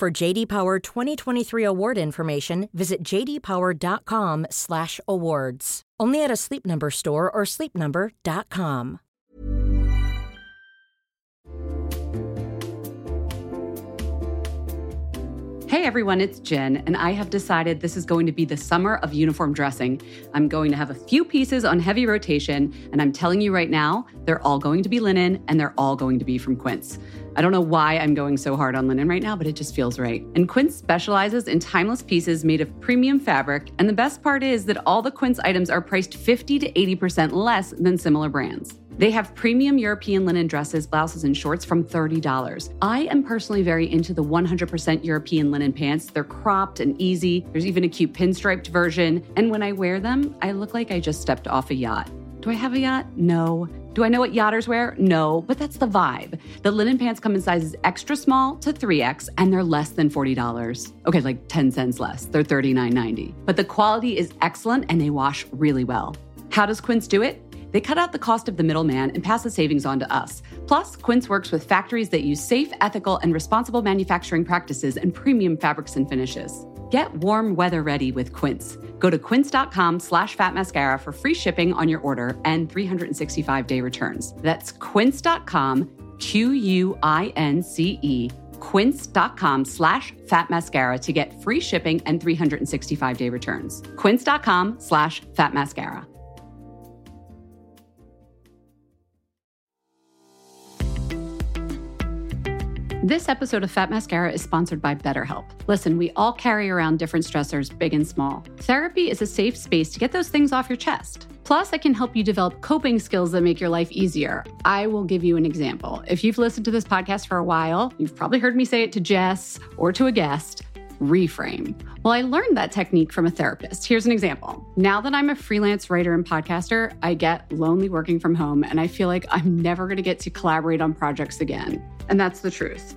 For JD Power 2023 award information, visit jdpower.com/awards. Only at a Sleep Number store or sleepnumber.com. Hey everyone, it's Jen, and I have decided this is going to be the summer of uniform dressing. I'm going to have a few pieces on heavy rotation, and I'm telling you right now, they're all going to be linen and they're all going to be from Quince. I don't know why I'm going so hard on linen right now, but it just feels right. And Quince specializes in timeless pieces made of premium fabric, and the best part is that all the Quince items are priced 50 to 80% less than similar brands. They have premium European linen dresses, blouses, and shorts from $30. I am personally very into the 100% European linen pants. They're cropped and easy. There's even a cute pinstriped version. And when I wear them, I look like I just stepped off a yacht. Do I have a yacht? No. Do I know what yachters wear? No, but that's the vibe. The linen pants come in sizes extra small to 3X and they're less than $40. Okay, like 10 cents less. They're $39.90. But the quality is excellent and they wash really well. How does Quince do it? They cut out the cost of the middleman and pass the savings on to us. Plus, Quince works with factories that use safe, ethical, and responsible manufacturing practices and premium fabrics and finishes. Get warm weather ready with Quince. Go to quince.com slash fatmascara for free shipping on your order and 365-day returns. That's quince.com, Q-U-I-N-C-E, quince.com slash fatmascara to get free shipping and 365-day returns. quince.com slash fatmascara. This episode of Fat Mascara is sponsored by BetterHelp. Listen, we all carry around different stressors, big and small. Therapy is a safe space to get those things off your chest. Plus, I can help you develop coping skills that make your life easier. I will give you an example. If you've listened to this podcast for a while, you've probably heard me say it to Jess or to a guest reframe. Well, I learned that technique from a therapist. Here's an example. Now that I'm a freelance writer and podcaster, I get lonely working from home and I feel like I'm never going to get to collaborate on projects again. And that's the truth.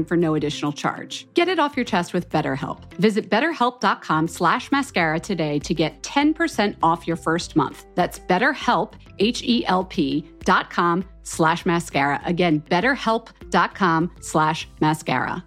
for no additional charge. Get it off your chest with BetterHelp. Visit betterhelp.com slash mascara today to get 10% off your first month. That's betterhelp, H-E-L-P dot com slash mascara. Again, betterhelp.com slash mascara.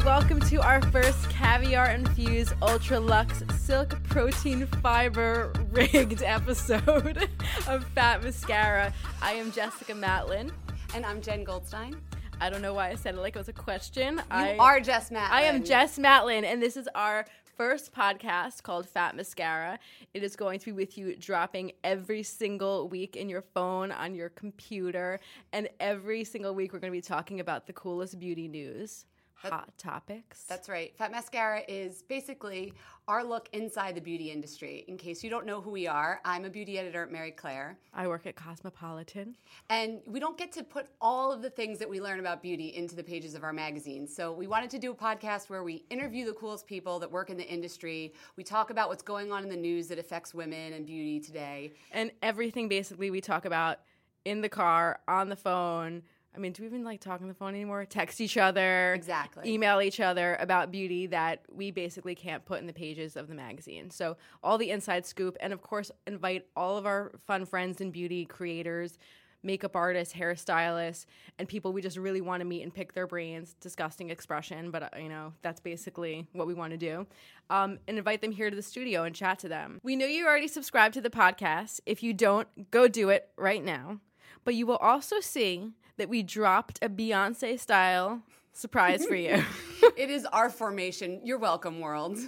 And welcome to our first caviar infused ultra luxe silk protein fiber rigged episode of Fat Mascara. I am Jessica Matlin. And I'm Jen Goldstein. I don't know why I said it like it was a question. You I are Jess Matlin. I am Jess Matlin, and this is our first podcast called Fat Mascara. It is going to be with you dropping every single week in your phone, on your computer, and every single week we're going to be talking about the coolest beauty news. Hot topics. That's right. Fat Mascara is basically our look inside the beauty industry. In case you don't know who we are, I'm a beauty editor at Marie Claire. I work at Cosmopolitan. And we don't get to put all of the things that we learn about beauty into the pages of our magazine. So we wanted to do a podcast where we interview the coolest people that work in the industry. We talk about what's going on in the news that affects women and beauty today. And everything basically we talk about in the car, on the phone. I mean, do we even like talk on the phone anymore? Text each other, Exactly. email each other about beauty that we basically can't put in the pages of the magazine. So, all the inside scoop, and of course, invite all of our fun friends and beauty creators, makeup artists, hairstylists, and people we just really want to meet and pick their brains. Disgusting expression, but uh, you know, that's basically what we want to do. Um, and invite them here to the studio and chat to them. We know you already subscribed to the podcast. If you don't, go do it right now. But you will also see that we dropped a Beyonce style surprise for you. it is our formation. You're welcome, world.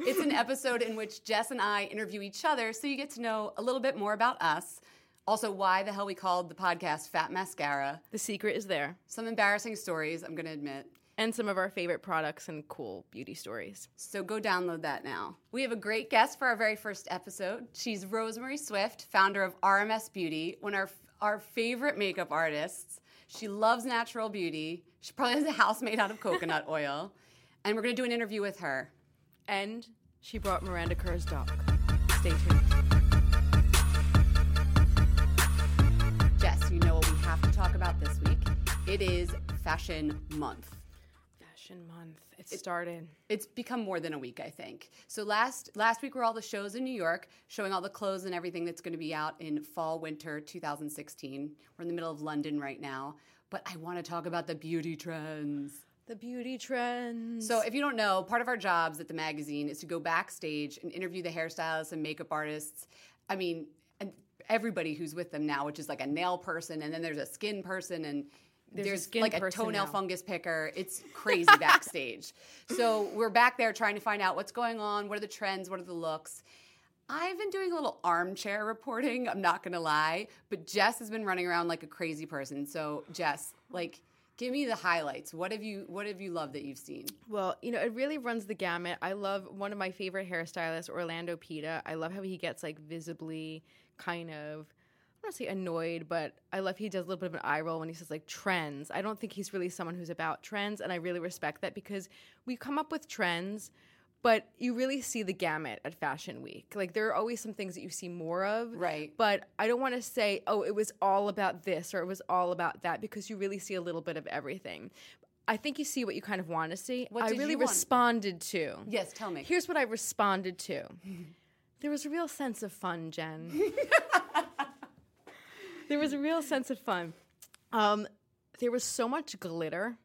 It's an episode in which Jess and I interview each other so you get to know a little bit more about us. Also, why the hell we called the podcast Fat Mascara. the secret is there. Some embarrassing stories, I'm going to admit. And some of our favorite products and cool beauty stories. So go download that now. We have a great guest for our very first episode. She's Rosemary Swift, founder of RMS Beauty, one of our, our favorite makeup artists. She loves natural beauty. She probably has a house made out of coconut oil. And we're going to do an interview with her. And she brought Miranda Kerr's dog. Stay tuned. Jess, you know what we have to talk about this week? It is Fashion Month. Month. It started. It's become more than a week, I think. So last last week were all the shows in New York, showing all the clothes and everything that's going to be out in fall winter 2016. We're in the middle of London right now, but I want to talk about the beauty trends. The beauty trends. So, if you don't know, part of our jobs at the magazine is to go backstage and interview the hairstylists and makeup artists. I mean, and everybody who's with them now, which is like a nail person, and then there's a skin person, and There's there's, like a toenail now. fungus picker. It's crazy backstage. So, we're back there trying to find out what's going on, what are the trends, what are the looks. I've been doing a little armchair reporting, I'm not gonna lie, but Jess has been running around like a crazy person. So, Jess, like, give me the highlights. What have you what have you loved that you've seen? Well, you know, it really runs the gamut. I love one of my favorite hairstylists, Orlando Pita. I love how he gets like visibly kind of I don't want to say annoyed, but I love he does a little bit of an eye roll when he says like trends. I don't think he's really someone who's about trends, and I really respect that because we come up with trends, but you really see the gamut at Fashion Week. Like there are always some things that you see more of, Right. But I don't want to say, oh, it was all about this or it was all about that because you really see a little bit of everything. I think you see what you kind of want to see. What I really responded to. Yes, tell me. Here's what I responded to. There was a real sense of fun, Jen. there was a real sense of fun. Um, there was so much glitter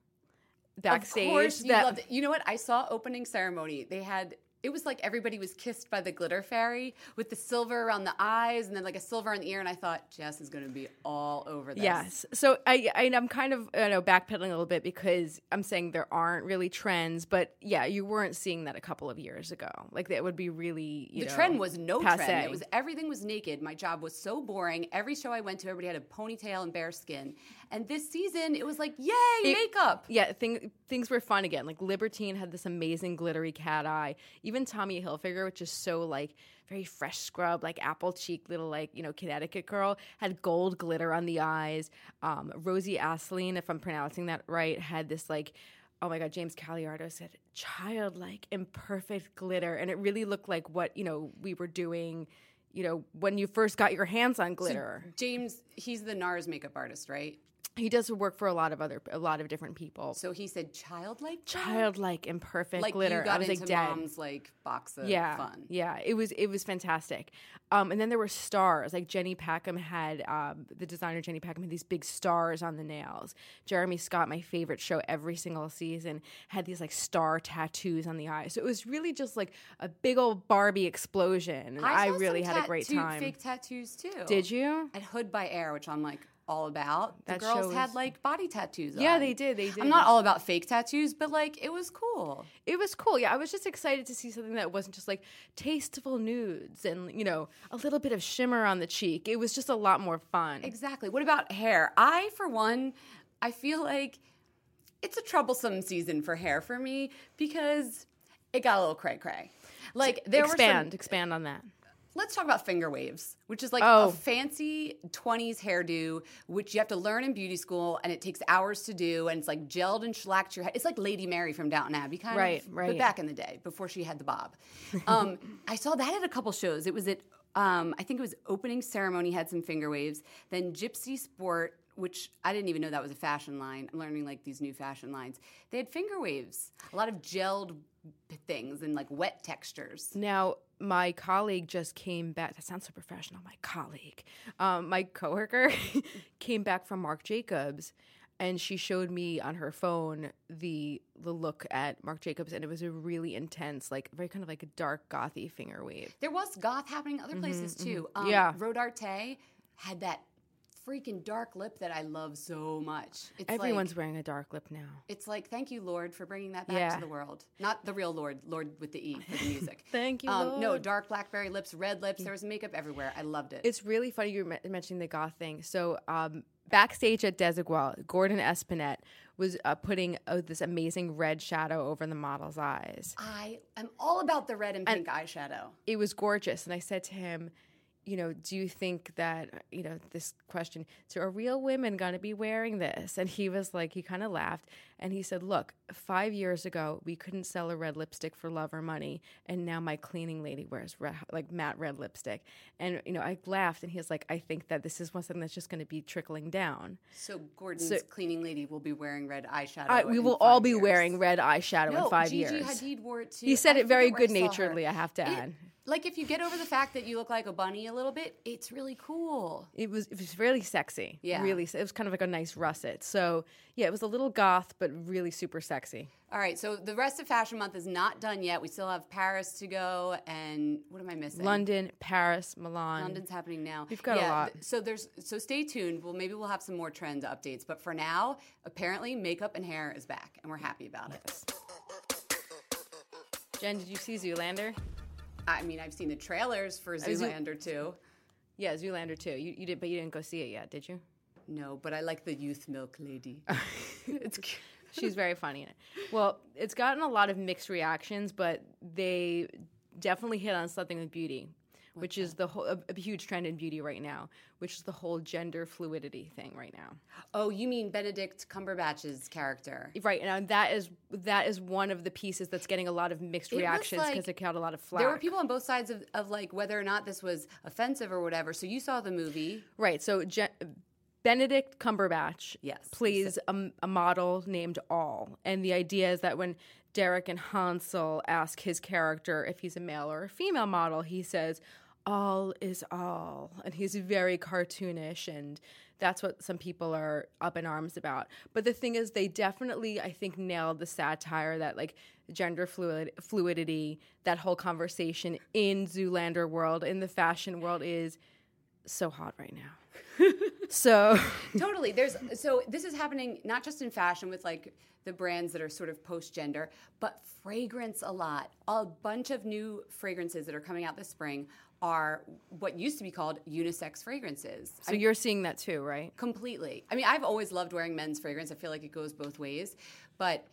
backstage Of course, you that loved it. You know what? I saw opening ceremony. They had it was like everybody was kissed by the glitter fairy with the silver around the eyes and then like a silver on the ear. And I thought Jess is going to be all over this. Yes. So I, I I'm kind of you know backpedaling a little bit because I'm saying there aren't really trends, but yeah, you weren't seeing that a couple of years ago. Like that would be really you The know, trend was no trend. It was everything was naked. My job was so boring. Every show I went to, everybody had a ponytail and bare skin. And this season, it was like, yay, makeup. Yeah, thing, things were fun again. Like Libertine had this amazing glittery cat eye. Even Tommy Hilfiger, which is so like very fresh scrub, like apple cheek little like you know Connecticut girl, had gold glitter on the eyes. Um, Rosie Assoulin, if I'm pronouncing that right, had this like. Oh my God, James Kaliardos said childlike, imperfect glitter. And it really looked like what, you know, we were doing, you know, when you first got your hands on glitter. James, he's the NARS makeup artist, right? He does work for a lot of other, a lot of different people. So he said childlike? childlike imperfect Like glitter. you got I was into like dead. mom's like box of yeah, fun. yeah. It was it was fantastic. Um, and then there were stars. Like Jenny Packham had um, the designer Jenny Packham had these big stars on the nails. Jeremy Scott, my favorite show every single season, had these like star tattoos on the eyes. So it was really just like a big old Barbie explosion. And I, saw really had a great time. Fake tattoos too. Did you? At Hood by Air, which I'm like all about. The That girls had like body tattoos. Yeah, on. they did, they did. I'm not all about fake tattoos, but like it was cool. It was cool. Yeah, I was just excited to see something that wasn't just like tasteful nudes and you know a little bit of shimmer on the cheek. It was just a lot more fun. Exactly. What about hair? I, for one, I feel like it's a troublesome season for hair for me because it got a little cray cray. Like there expand, were some, expand on that. Let's talk about finger waves, which is like Oh. a fancy 20s hairdo, which you have to learn in beauty school and it takes hours to do. And it's like gelled and shellacked your head. It's like Lady Mary from Downton Abbey, kind Right, of. right. But back in the day, before she had the bob. Um, I saw that at a couple shows. It was at, um, I think it was opening ceremony, had some finger waves. Then Gypsy Sport. Which I didn't even know that was a fashion line. I'm learning like these new fashion lines. They had finger waves, a lot of gelled things and like wet textures. Now, my colleague just came back. That sounds so professional. My colleague, um, my coworker, came back from Marc Jacobs, and she showed me on her phone the the look at Marc Jacobs, and it was a really intense, like very kind of like a dark gothy finger wave. There was goth happening other places too. Um, Mm-hmm, Yeah. Rodarte had that freaking dark lip that I love so much. It's Everyone's like, wearing a dark lip now. It's like thank you, Lord, for bringing that back Yeah. to the world. Not the real Lord, Lord with the E for the music. Thank you, Um, no, dark blackberry lips, red lips. There was makeup everywhere. I loved it. It's really funny you were mentioning the goth thing. So um, backstage at Desigual, Gordon Espinet was uh, putting uh, this amazing red shadow over the model's eyes. I am all about the red and pink eyeshadow. It was gorgeous, and I said to him, you know, do you think that, you know, this question, so are real women going to be wearing this? And he was like, he kind of laughed and he said, look, five years ago, we couldn't sell a red lipstick for love or money. And now my cleaning lady wears red, like matte red lipstick. And, you know, I laughed and he was like, I think that this is one something that's just going to be trickling down. So Gordon's cleaning lady will be wearing red eyeshadow. I, we will all be years. wearing red eyeshadow No, in five Gigi years. Hadid wore it too. He said I it very forget where I good naturedly, I have to It- add. Like if you get over the fact that you look like a bunny a little bit, it's really cool. It was it was really sexy. Yeah. Really it was kind of like a nice russet. So yeah, it was a little goth, but really super sexy. All right, so the rest of Fashion Month is not done yet. We still have Paris to go, and what am I missing? London, Paris, Milan. London's happening now. We've got a lot. th- So there's so stay tuned. Well, maybe we'll have some more trend updates, but for now, apparently makeup and hair is back, and we're happy about it. Jen, did you see Zoolander? I mean, I've seen the trailers for Zoo- Zoolander too. Yeah, Zoolander too. You, you did, but you didn't go see it yet, did you? No, but I like the youth milk lady. it's cute. She's very funny in it. Well, it's gotten a lot of mixed reactions, but they definitely hit on something with beauty, which is the whole a, a huge trend in beauty right now, which is the whole gender fluidity thing right now. Oh, you mean Benedict Cumberbatch's character? Right And that is that is one of the pieces that's getting a lot of mixed It reactions because like- it got a lot of flack. There were people on both sides of, of like whether or not this was offensive or whatever. So you saw the movie. Right. So Je- Benedict Cumberbatch Yes, plays a, a model named All, and the idea is that when Derek and Hansel ask his character if he's a male or a female model, he says, "All is all," and he's very cartoonish and. That's what some people are up in arms about. But the thing is, they definitely, I think, nailed the satire that like gender fluid fluidity, that whole conversation in Zoolander world, in the fashion world, is so hot right now. so totally there's so this is happening not just in fashion with like the brands that are sort of post gender but fragrance a lot a bunch of new fragrances that are coming out this spring are what used to be called unisex fragrances So you're seeing that too, right? completely i mean i've always loved wearing men's fragrance i feel like it goes both ways but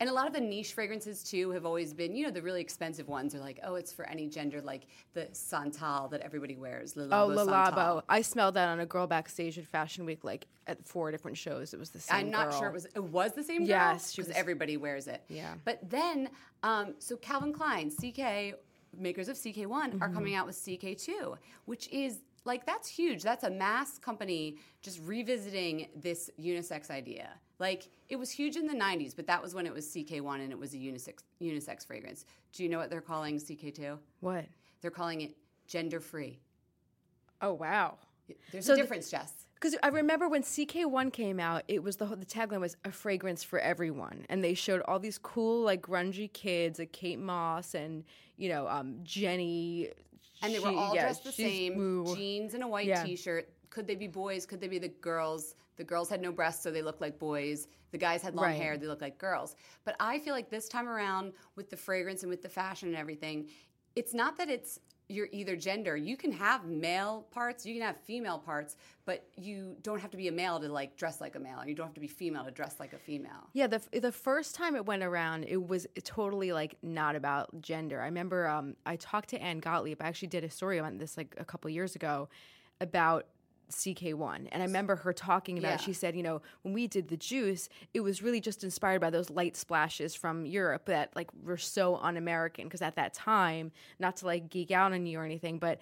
and a lot of the niche fragrances too have always been, you know, the really expensive ones are like, oh, it's for any gender, like the Santal that everybody wears. Le Oh, Labo Le Santal. Labo. I smelled that on a girl backstage at Fashion Week, like at four different shows. It was the same. I'm not girl. sure it was it was the same girl. Yes, because everybody wears it. Yeah. But then, um, so Calvin Klein, CK, makers of CK1 Mm-hmm. are coming out with CK2, which is like that's huge. That's a mass company just revisiting this unisex idea. Like it was huge in the 90s, but that was when it was CK1 and it was a unisex unisex fragrance. Do you know what they're calling CK2? What? They're calling it gender free. Oh wow. There's So a difference, Jess. Because I remember when CK1 came out, it was the the tagline was a fragrance for everyone, and they showed all these cool like grungy kids, like Kate Moss and you know um, Jenny, And they were She- all yeah, dressed the same woo. jeans and a white Yeah. t shirt. Could they be boys? Could they be the girls? The girls had no breasts, so they looked like boys. The guys had long Right. hair, they looked like girls. But I feel like this time around, with the fragrance and with the fashion and everything, it's not that it's you're either gender. You can have male parts, you can have female parts, but you don't have to be a male to like dress like a male, you don't have to be female to dress like a female. Yeah, the the first time it went around, it was totally like not about gender. I remember um, I talked to Anne Gottlieb. I actually did a story on this like a couple years ago about CK1, and I remember her talking about. it. Yeah. She said, you know, when we did the juice, it was really just inspired by those light splashes from Europe that like were so un-American. Because at that time, not to like geek out on you or anything, but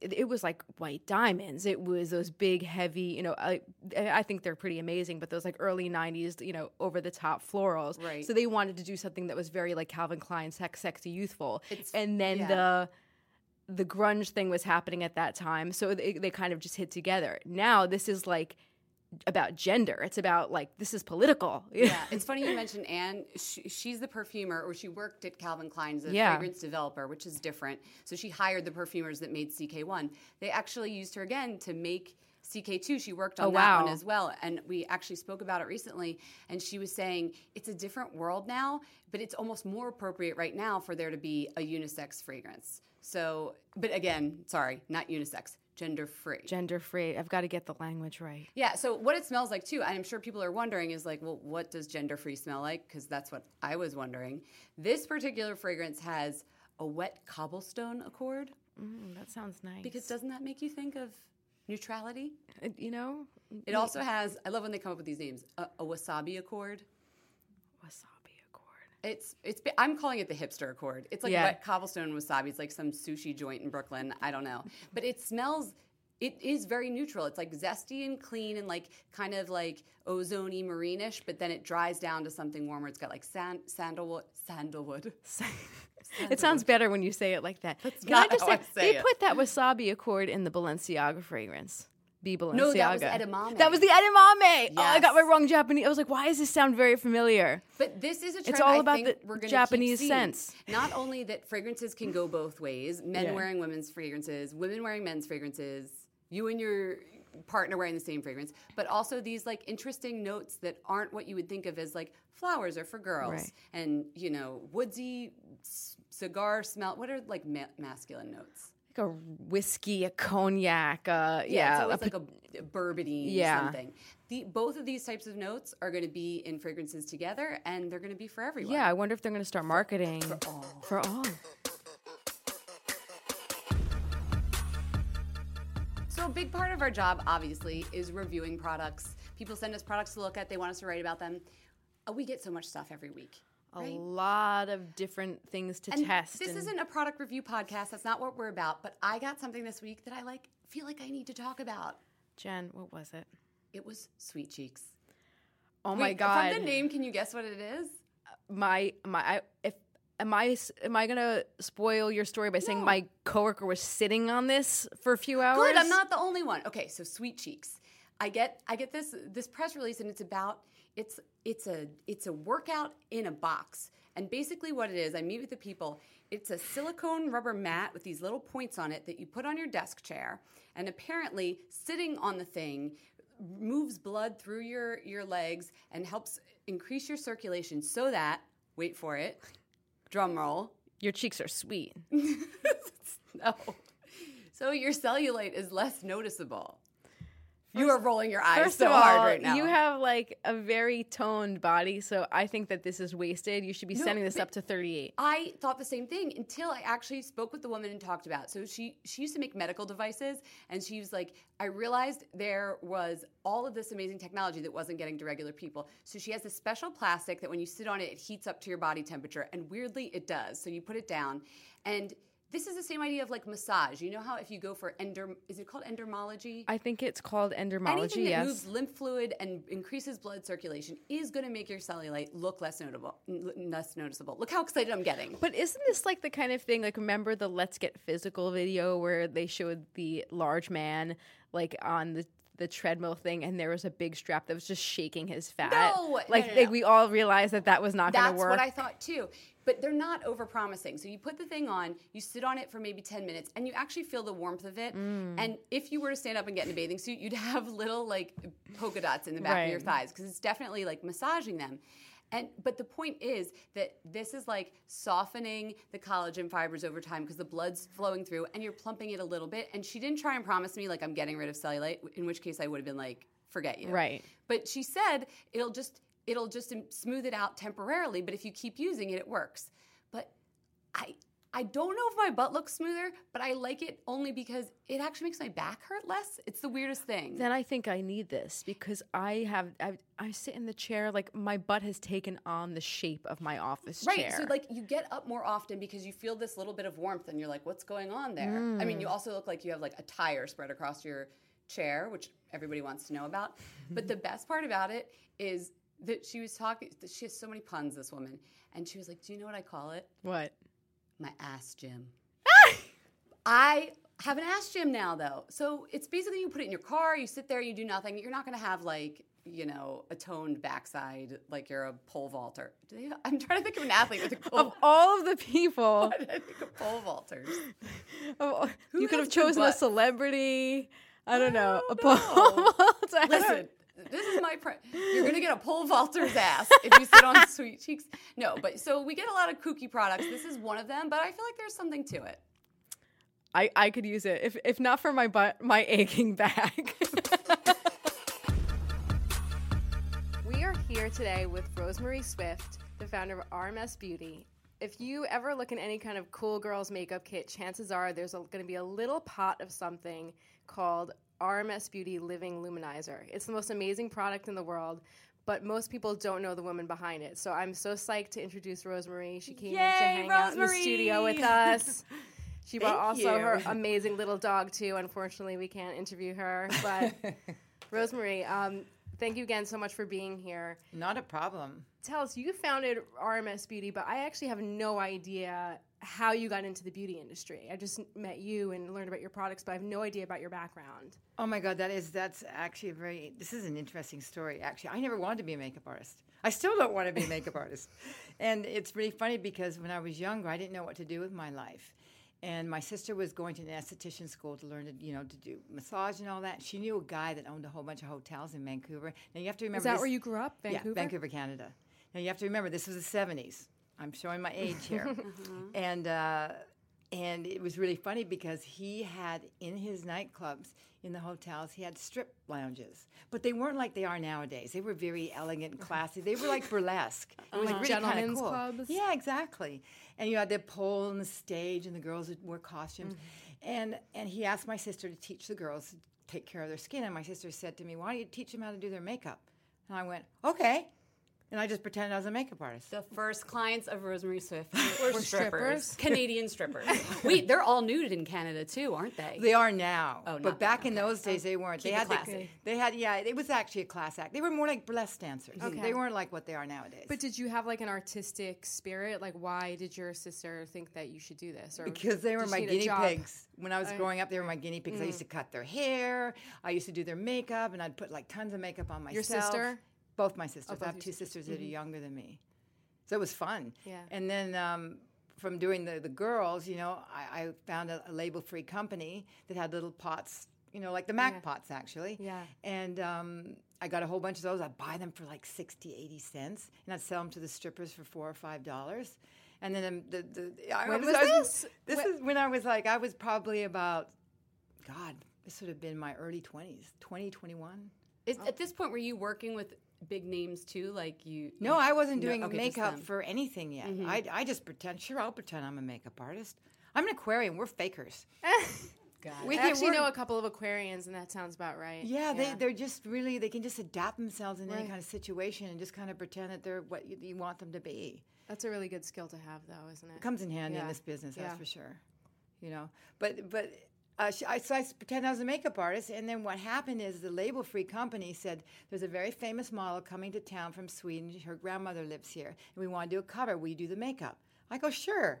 it, it was like white diamonds. It was those big, heavy, you know, I, I think they're pretty amazing, but those like early 90s, you know, over the top florals. Right. So they wanted to do something that was very like Calvin Klein, sex, sexy, youthful. It's- and then yeah. the the grunge thing was happening at that time, so they, they kind of just hit together. Now this is like about gender. It's about like this is political. Yeah, it's funny you mentioned Anne. She, she's the perfumer, or she worked at Calvin Klein as a Yeah. fragrance developer, which is different. So she hired the perfumers that made CK1. They actually used her again to make CK2. She worked on Oh, that one as well, and we actually spoke about it recently. And she was saying it's a different world now, but it's almost more appropriate right now for there to be a unisex fragrance. So, but again, sorry, not unisex, gender free. Gender free. I've got to get the language right. Yeah, so what it smells like too, and I'm sure people are wondering is like, well, what does gender free smell like? Because that's what I was wondering. This particular fragrance has a wet cobblestone accord. Mm, that sounds nice. Because doesn't that make you think of neutrality? Uh, you know, It also has, I love when they come up with these names, a, a wasabi accord. wasabi. It's it's I'm calling it the hipster accord. It's like Yeah. wet cobblestone wasabi. It's like some sushi joint in Brooklyn. I don't know, but it smells. It is very neutral. It's like zesty and clean and like kind of like ozony marinish, but then it dries down to something warmer. It's got like sand, sandalwood. Sandalwood. It sounds better when you say it like that. That's Can not I just how say, I say they it. put that wasabi accord in the Balenciaga fragrance. Be Balenciaga. No, that was edamame. That was the edamame. Oh, I got my wrong Japanese. I was like, why does this sound very familiar? But this is a trend. all I about think the we're Japanese sense. Not only that fragrances can go both ways, men Yeah. wearing women's fragrances, women wearing men's fragrances, you and your partner wearing the same fragrance, but also these like interesting notes that aren't what you would think of as like flowers are for girls Right. and you know woodsy c- cigar smell. What are like ma- masculine notes? Like a whiskey, a cognac. Uh, yeah, it's a always like a, bourbony Yeah. something. The, both of these types of notes are going to be in fragrances together, and they're going to be for everyone. yeah. I wonder if they're going to start marketing for all. So a big part of our job, obviously, is reviewing products. People send us products to look at. They want us to write about them. Uh, we get so much stuff every week. A right? lot of different things to And test. This and- isn't a product review podcast. That's not what we're about. But I got something this week that I like. Feel like I need to talk about. Jen, what was it? It was Sweet Cheeks. Oh my god! From the name, can you guess what it is? my my I, if am I am I gonna spoil your story by saying my coworker was sitting on this for a few hours? Good. I'm not the only one. Okay, so Sweet Cheeks. I get I get this this press release and it's about it's it's a it's a workout in a box. And basically what it is, I meet with the people. It's a silicone rubber mat with these little points on it that you put on your desk chair. And apparently sitting on the thing moves blood through your your legs and helps increase your circulation so that wait for it. Drum roll. Your cheeks are sweet. No. So your cellulite is less noticeable. You are rolling your eyes so all, hard right now. you have like a very toned body, so I think that this is wasted. You should be No, sending this up to 38. I thought the same thing until I actually spoke with the woman and talked about. it. So she she used to make medical devices, and she was like, I realized there was all of this amazing technology that wasn't getting to regular people. So she has this special plastic that when you sit on it, it heats up to your body temperature, and weirdly, it does. So you put it down, and this is the same idea of like massage. You know how if you go for ender, is it called endermology? I think it's called endermology. Anything that Yes. moves lymph fluid and increases blood circulation is going to make your cellulite look less notable, less noticeable. Look how excited I'm getting. But isn't this like the kind of thing like remember the Let's Get Physical video where they showed the large man like on the the treadmill thing and there was a big strap that was just shaking his fat. No, no, like no, like no. we all realized that that was not going to work. That's what I thought too. But they're not over promising. So you put the thing on, you sit on it for maybe 10 minutes, and you actually feel the warmth of it. Mm. And if you were to stand up and get in a bathing suit, you'd have little like polka dots in the back of your thighs because it's definitely like massaging them. And but the point is that this is like softening the collagen fibers over time because the blood's flowing through and you're plumping it a little bit. And she didn't try and promise me like I'm getting rid of cellulite, in which case I would have been like, forget you. Right. But she said it'll just it'll just smooth it out temporarily, but if you keep using it, it works. But I I don't know if my butt looks smoother, but I like it only because it actually makes my back hurt less. It's the weirdest thing. then I think I need this because I have I, I sit in the chair like my butt has taken on the shape of my office Right. chair. So like you get up more often because you feel this little bit of warmth and you're like, what's going on there? I mean, you Mm. also look like you have like a tire spread across your chair, which everybody wants to know about. but the best part about it is that she was talking she has so many puns, this woman. And she was like, Do you know what I call it? what? My ass gym. I have an ass gym now, though. So it's basically you put it in your car, you sit there, you do nothing. You're not going to have like you know a toned backside like you're a pole vaulter. Do they, I'm trying to think of an athlete with a pole. Of all of the people, I think of pole vaulters? of- Who you could have chosen a celebrity. I don't know. A don't pole know. vaulter. I don't- Listen, this is my. Pre- you're gonna get a pole vaulter's ass if you sit on sweet cheeks. No, but so we get a lot of kooky products. This is one of them, but I feel like there's something to it. I, I could use it if if not for my butt, my aching back. we are here today with Rosemary Swift, the founder of RMS Beauty. If you ever look in any kind of cool girls makeup kit, chances are there's going to be a little pot of something called RMS Beauty Living Luminizer. It's the most amazing product in the world. But most people don't know the woman behind it. So I'm so psyched to introduce Rosemary. She came in to Yay, hang out in the studio with us. She brought also you. her amazing little dog too. Unfortunately, we can't interview her. But Rosemary, um, thank you again so much for being here. Not a problem. Tell us, you founded RMS Beauty, but I actually have no idea how you got into the beauty industry. I just met you and learned about your products, but I have no idea about your background. Oh my God, that is that's actually a very. This is an interesting story. Actually, I never wanted to be a makeup artist. I still don't want to be a makeup artist, and it's really funny because when I was younger, I didn't know what to do with my life. And my sister was going to an esthetician school to learn to, you know, to do massage and all that. She knew a guy that owned a whole bunch of hotels in Vancouver. Now you have to remember Is that this- where you grew up, Vancouver? Yeah, Vancouver, Canada. Now you have to remember this was the '70s. I'm showing my age here, and uh, and it was really funny because he had in his nightclubs in the hotels he had strip lounges, but they weren't like they are nowadays. They were very elegant and classy. They were like burlesque. It was really kind of Gentlemen's cool. clubs? Yeah, exactly. And you had the pole on the stage, and the girls would wear costumes. Mm-hmm. And and he asked my sister to teach the girls to take care of their skin. And my sister said to me, "Why don't you teach them how to do their makeup?" And I went, "Okay." And I just pretended I was a makeup artist. The first clients of Rosemary Swift Were were, strippers? strippers, Canadian strippers. Wait, they're all nude in Canada too, aren't they? They are now, Oh, but not back then, in okay. those days they weren't. They Keep it had the- they had yeah. It was actually a class act. They were more like burlesque dancers. Okay. They weren't like what they are nowadays. But did you have like an artistic spirit? Like, why did your sister think that you should do this? Or because they were my she need a guinea pigs. When I was growing up, they were my guinea pigs. I mm. used to cut their hair. I used to do their makeup, and I'd put like tons of makeup on myself. Your sister? Both my sisters. both I have two sisters. sisters that are younger than me, so it was fun. Yeah. And then um, from doing the the girls, you know, I, I found a, a label-free company that had little pots. You know, like the Mac Yeah. pots, actually. Yeah. And um, I got a whole bunch of those. I'd buy them for like 60, 80 cents, and I'd sell them to the strippers for four or five dollars. And then um, the, the I When was, was I this? This When- is when I was like, I was probably about, God, this would have been my early 20s, 20, 21. Is, At this point, were you working with big names too? Like you? No, I wasn't No, doing okay, makeup for anything yet. Mm-hmm. I, I just pretend, sure, I'll pretend I'm a makeup artist. I'm an Aquarian. We're fakers. God. We I actually we're- know a couple of Aquarians, and that sounds about right. Yeah, they, they're just really, they can just adapt themselves in any kind of situation and just kind of pretend that they're what you, you want them to be. That's a really good skill to have, though, isn't it? It comes in handy Yeah. in this business, that's for sure. You know, but but uh, she, I, so I pretend I was a makeup artist, and then what happened is the label-free company said there's a very famous model coming to town from Sweden. Her grandmother lives here, and we want to do a cover. Will you do the makeup? I go sure.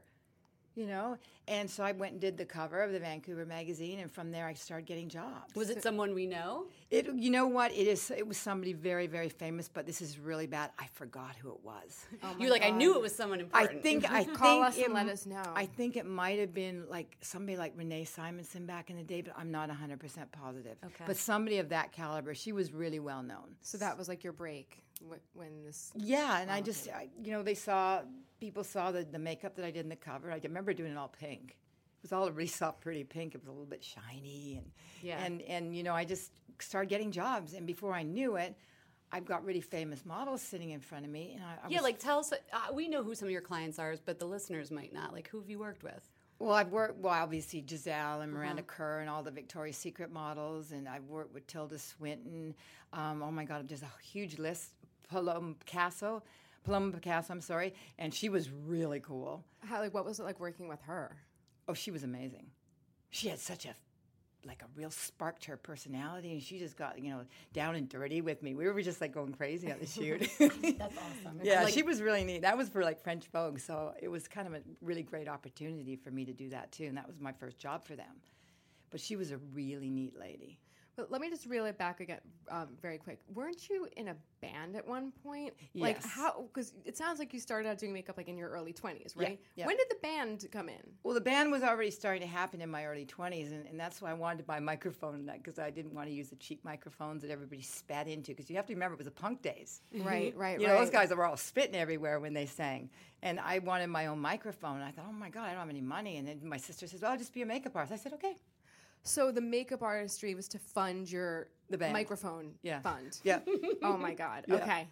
You know, and so I went and did the cover of the Vancouver magazine, and from there I started getting jobs. Was it someone we know? It, you know what? It is. It was somebody very, very famous, but this is really bad. I forgot who it was. Oh You're like, I knew it was someone important I important. think I Call think us and it let us know. I think it might have been like somebody like Renee Simonsen back in the day, but I'm not 100 percent positive. Okay. But somebody of that caliber, she was really well known. So that was like your break when this. Yeah, and I just, I, you know, they saw people saw the, the makeup that I did in the cover. I remember doing it all pink. It was all really soft, pretty pink. It was a little bit shiny, and Yeah. and and you know, I just started getting jobs, and before I knew it. I've got really famous models sitting in front of me, and I, I yeah, was like tell us. Uh, we know who some of your clients are, but the listeners might not. Like, who have you worked with? Well, I've worked, well, obviously Gisele and Miranda Kerr and all the Victoria's Secret models, and I've worked with Tilda Swinton. Um, oh my God, there's a huge list. Paloma Picasso, Paloma Picasso, I'm sorry, and she was really cool. How like what was it like working with her? Oh, she was amazing. She had such a like a real spark to her personality, and she just got you know down and dirty with me. We were just like going crazy on the shoot. That's awesome. yeah, Like, she was really neat. That was for like French Vogue, so it was kind of a really great opportunity for me to do that too, and that was my first job for them. But she was a really neat lady. But let me just reel it back again, um, very quick. Weren't you in a band at one point? Yes. Like how? Because it sounds like you started out doing makeup like in your early twenties, right? yeah. When did the band come in? Well, the band was already starting to happen in my early 20s, and, and that's why I wanted to buy a microphone because I didn't want to use the cheap microphones that everybody spat into. Because you have to remember, it was the punk days. Right, right, You right. know, those guys were all spitting everywhere when they sang. And I wanted my own microphone. And I thought, oh my God, I don't have any money. And then my sister says, well, I'll just be a makeup artist. I said, okay. So the makeup artistry was to fund your The band. microphone Yeah. fund. Yeah. oh my god. Yeah. Okay.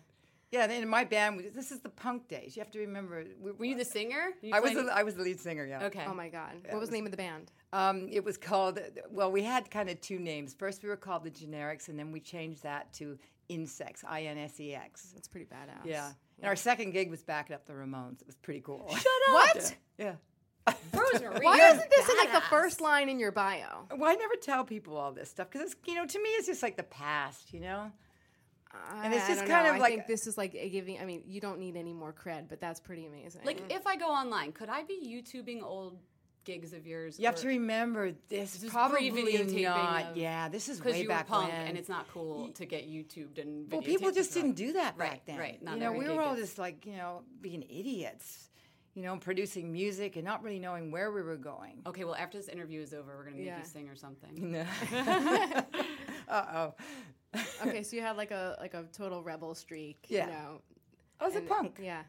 yeah, and in my band, was- this is the punk days. You have to remember. We, were you the singer? You I was, the, I was the lead singer, yeah. okay. Oh my god. what was the name of the band? Um, it was called, well, we had kind of two names. First, we were called the Generics, and then we changed that to Insex, I N S E X. That's pretty badass. Yeah. And our second gig was backing up the Ramones. It was pretty cool. Shut up. What? yeah. Rosemary. Why you're isn't this in like the badass. first line in your bio? Well, I never tell people all this stuff because it's, you know, to me, it's just like the past, you know? And it's I just don't kind know. of I like- think this is like a giving. I mean, you don't need any more cred, but that's pretty amazing. Like, if I go online, could I be YouTubing old gigs of yours? You have to remember this, This is probably pre-videotaping not. of- yeah, this is because way you were back punk when. and it's not cool to get YouTubed and well, videotaped people just and didn't do that Right, back then. right. Not you know, every we gig were all is- just like, you know, being idiots, you know, producing music and not really knowing where we were going. Okay, well, after this interview is over, we're gonna make Yeah. you sing or something. uh oh. okay, so you had like a like a total rebel streak. Yeah. You know. I was a punk, Yeah.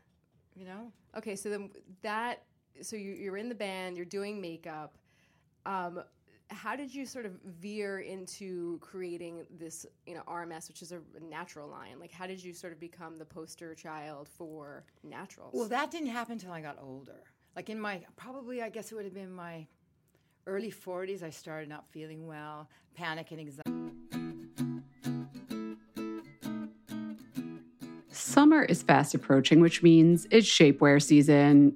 you know? Okay, so then that so you, you're in the band, you're doing makeup. Um, how did you sort of veer into creating this, you know, RMS, which is a natural line? Like, how did you sort of become the poster child for naturals? Well, that didn't happen until I got older. Like in my, probably, I guess it would have been my early 40s, I started not feeling well, panic and anxiety. Summer is fast approaching, which means it's shapewear season.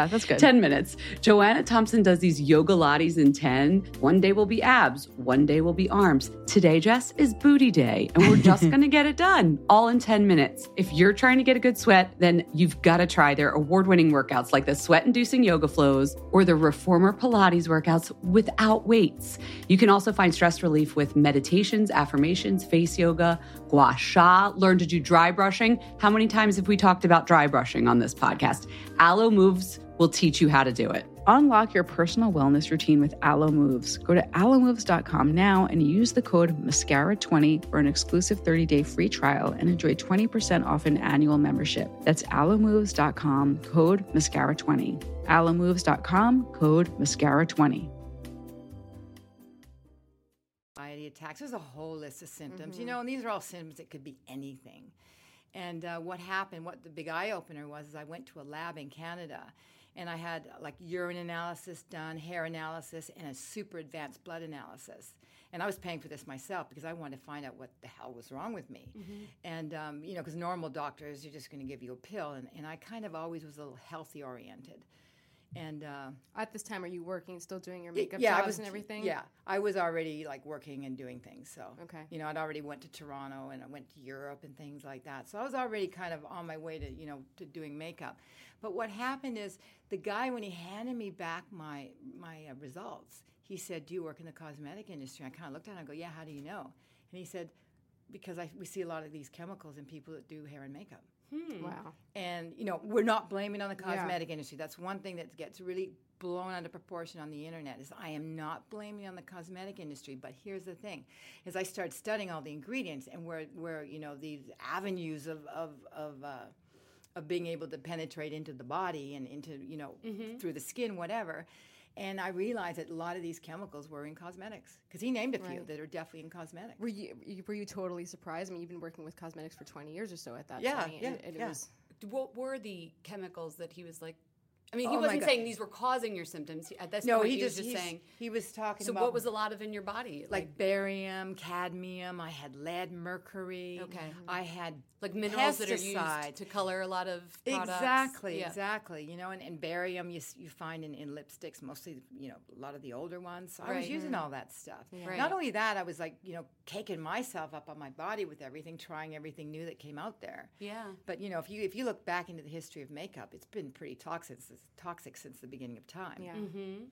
that's good. 10 minutes. Joanna Thompson does these yoga lattes in 10. One day will be abs, one day will be arms. Today, Jess, is booty day, and we're just going to get it done all in 10 minutes. If you're trying to get a good sweat, then you've got to try their award winning workouts like the sweat inducing yoga flows or the reformer Pilates workouts without weights. You can also find stress relief with meditations, affirmations, face yoga, gua sha, learn to do dry brushing. How many times have we talked about dry brushing on this podcast? Alo Moves will teach you how to do it. Unlock your personal wellness routine with Alo Moves. Go to alomoves.com now and use the code MASCARA20 for an exclusive 30-day free trial and enjoy 20% off an annual membership. That's alomoves.com, code MASCARA20. alomoves.com, code MASCARA20. Attacks. There's a whole list of symptoms, you know, and these are all symptoms that could be anything. And uh, what happened, what the big eye opener was, is I went to a lab in Canada and I had like urine analysis done, hair analysis, and a super advanced blood analysis. And I was paying for this myself because I wanted to find out what the hell was wrong with me. And, um, you know, because normal doctors, you're just going to give you a pill. And, and I kind of always was a little healthy oriented. And, uh, At this time, are you working, still doing your makeup yeah, jobs was and everything? Yeah, I was already like working and doing things. So Okay. you know, I'd already went to Toronto and I went to Europe and things like that. So I was already kind of on my way to you know to doing makeup. But what happened is the guy when he handed me back my my uh, results, he said, "Do you work in the cosmetic industry?" I kind of looked at him and go, "Yeah, how do you know?" And he said, "Because I, we see a lot of these chemicals in people that do hair and makeup." Wow. And you know, we're not blaming on the cosmetic industry. That's one thing that gets really blown out of proportion on the internet. Is I am not blaming on the cosmetic industry, but here's the thing: is I started studying all the ingredients and where where you know these avenues of of of uh, of being able to penetrate into the body and into you know through the skin, whatever. And I realized that a lot of these chemicals were in cosmetics because he named a few that are definitely in cosmetics. Were you, you were you totally surprised? I mean, you've been working with cosmetics for 20 years or so at that Yeah, point. yeah, and, and yeah. it was What were the chemicals that he was like? I mean, he Oh wasn't saying these were causing your symptoms. At this No, point, he he, was just, just saying. he was talking So, what was a lot of in your body? like barium, cadmium. I had lead, mercury. Okay. I had like minerals that are used to color a lot of products. Exactly, Yeah. exactly. You know, and, and barium you, you find in, in lipsticks, mostly, you know, a lot of the older ones. So I was Right. using mm-hmm. all that stuff. Right. Not only that, I was like, you know, caking myself up on my body with everything, trying everything new that came out there. Yeah. But you know, if you if you look back into the history of makeup, it's been pretty toxic since, toxic since the beginning of time. yeah. Mm-hmm.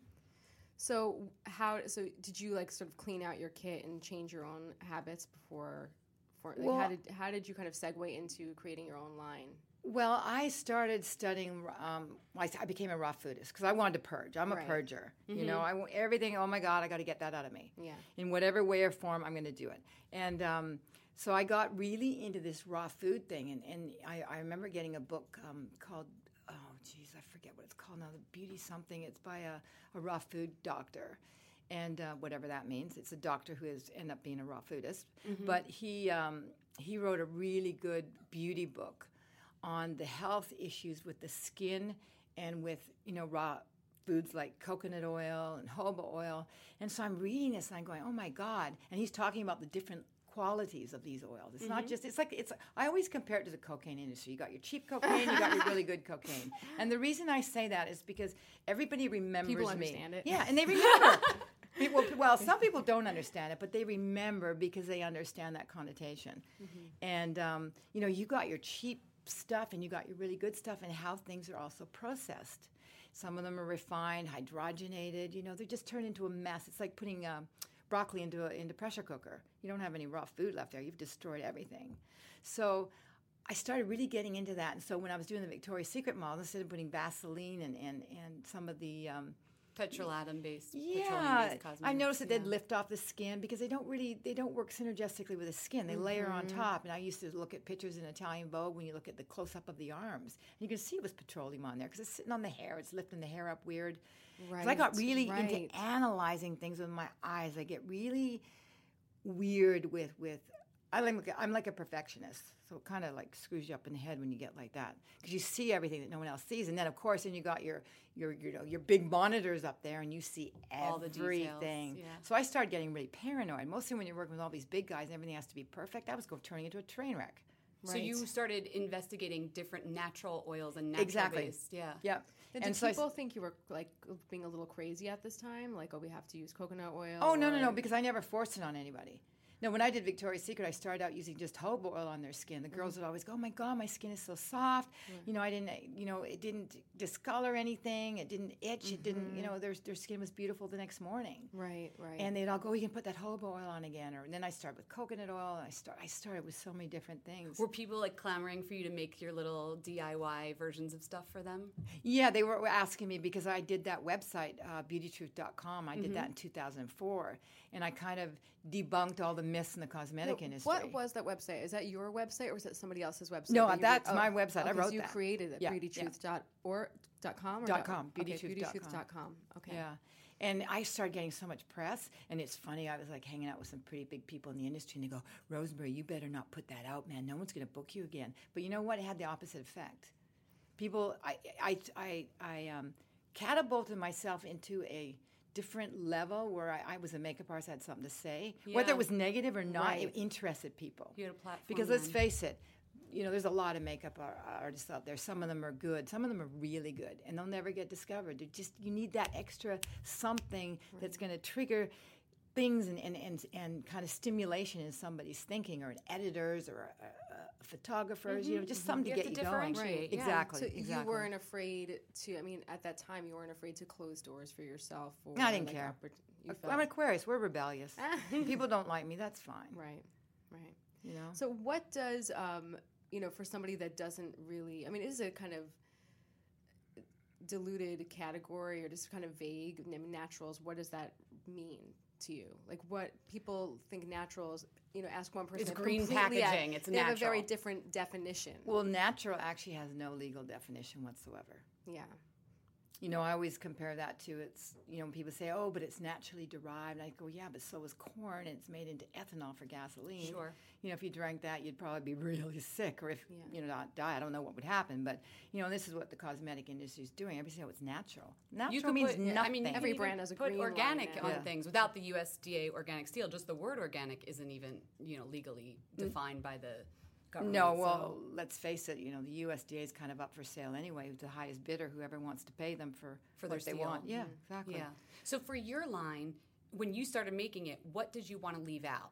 So how? So did you like sort of clean out your kit and change your own habits before? For, like, how Well- did how did you kind of segue into creating your own line? Well, I started studying. Um, I, s- I became a raw foodist because I wanted to purge. I'm Right. a purger. You know, I want everything. Oh my God, I got to get that out of me. Yeah. In whatever way or form, I'm going to do it. And um, so I got really into this raw food thing. And, and I, I remember getting a book um, called, geez, I forget what it's called now. The Beauty something. It's by a, a raw food doctor. And uh, whatever that means, it's a doctor who has ended up being a raw foodist. But he um, he wrote a really good beauty book on the health issues with the skin and with you know raw foods like coconut oil and jojoba oil. And so I'm reading this and I'm going, oh my God. And he's talking about the different qualities of these oils. It's not just, it's like, it's, I always compare it to the cocaine industry. You got your cheap cocaine, you got your really good cocaine. And the reason I say that is because everybody remembers People me. understand it. Yeah, and they remember. People, well, some people don't understand it, but they remember because they understand that connotation. And um, you know, you got your cheap stuff and you got your really good stuff, and how things are also processed. Some of them are refined, hydrogenated. You know, they're just turn into a mess. It's like putting uh, broccoli into a into pressure cooker. You don't have any raw food left there. You've destroyed everything. So. I started really getting into that, and so when I was doing the Victoria's Secret model, instead of putting Vaseline and, and, and some of the um, Petrolatum based. yeah, I noticed that they'd lift off the skin because they don't really they don't work synergistically with the skin. They layer on top. And I used to look at pictures in Italian Vogue when you look at the close up of the arms, and you can see it was petroleum on there because it's sitting on the hair. It's lifting the hair up weird. Right. I got really right. into analyzing things with my eyes. I get really weird with with. I like I'm like a perfectionist, so it kind of like screws you up in the head when you get like that because you see everything that no one else sees, and then of course, then you got your your you know your big monitors up there, and you see All the details, everything. yeah. So I started getting really paranoid. Mostly when you're working with all these big guys and everything has to be perfect, I was going turning into a train wreck. So you started investigating different natural oils and natural Exactly. based. Yeah. Yep. And, And did so I people think you were like being a little crazy at this time? Like, oh, we have to use coconut oil? Oh no no no! Because I never forced it on anybody. No, when I did Victoria's Secret, I started out using just jojoba oil on their skin. The girls mm-hmm. would always go, "Oh my God, my skin is so soft." You know, I didn't, you know, it didn't discolor anything. It didn't itch. It didn't, you mm-hmm. know, their their skin was beautiful the next morning. Right, right. And they'd all go, oh, "You can put that jojoba oil on again." Or and then I started with coconut oil. And I start I started with so many different things. Were people like clamoring for you to make your little DIY versions of stuff for them? Yeah, they were asking me because I did that website, uh, beautytruth.com. I did that mm-hmm. in 2004. And I kind of debunked all the myths in the cosmetic industry. What was that website? Is that your website or is that somebody else's website? No, that that's did- my website. I okay, wrote you that. created it. Yeah, Beautytruth.org dot com or Dot com, Okay, beautytruth.com. Okay. Yeah. And I started getting so much press. And it's funny, I was like hanging out with some pretty big people in the industry, and they go, Rose-Marie, you better not put that out, man. No one's going to book you again. But you know what? It had the opposite effect. People, I, I, I, I um, catapulted myself into a different level where I, I was a makeup artist, I had something to say. Whether it was negative or not, Right. it interested people. You had a platform Because let's then. face it, you know, there's a lot of makeup artists out there. Some of them are good. Some of them are really good, and they'll never get discovered. They're just you need that extra something that's going to trigger things and, and, and, and kind of stimulation in somebody's thinking, or an editors, or a, a, a photographers. You know, just something You to have get to you going. differentiate, yeah. Exactly. So exactly. you weren't afraid to. I mean, at that time, you weren't afraid to close doors for yourself. Or, I didn't like, care. oppor- you I'm felt- Aquarius. We're rebellious. People don't like me. That's fine. right, right. You know. So what does um, you know for somebody that doesn't really? I mean, it is a kind of diluted category or just kind of vague. I mean, naturals. What does that mean to you? Like what people think naturals. You know, ask one person. It's green packaging, it's natural. they have a very different definition. Well, natural actually has no legal definition whatsoever. yeah. You know, I always compare that to it's, you know, people say, oh, but it's naturally derived. I go, yeah, but so is corn, and it's made into ethanol for gasoline. Sure. You know, if you drank that, you'd probably be really sick, or if, you know, not die. I don't know what would happen. But, you know, this is what the cosmetic industry is doing. Everybody say, oh, it's natural. Natural You could means put, nothing. I mean, Every brand has a put green line organic now. on Yeah. things without the USDA organic seal. Just the word organic isn't even you know legally mm. defined by the government. No, so- well, let's face it. You know, the USDA is kind of up for sale anyway. The highest bidder, whoever wants to pay them for For what their they want. Yeah, mm-hmm. exactly. Yeah. So for your line, when you started making it, what did you want to leave out?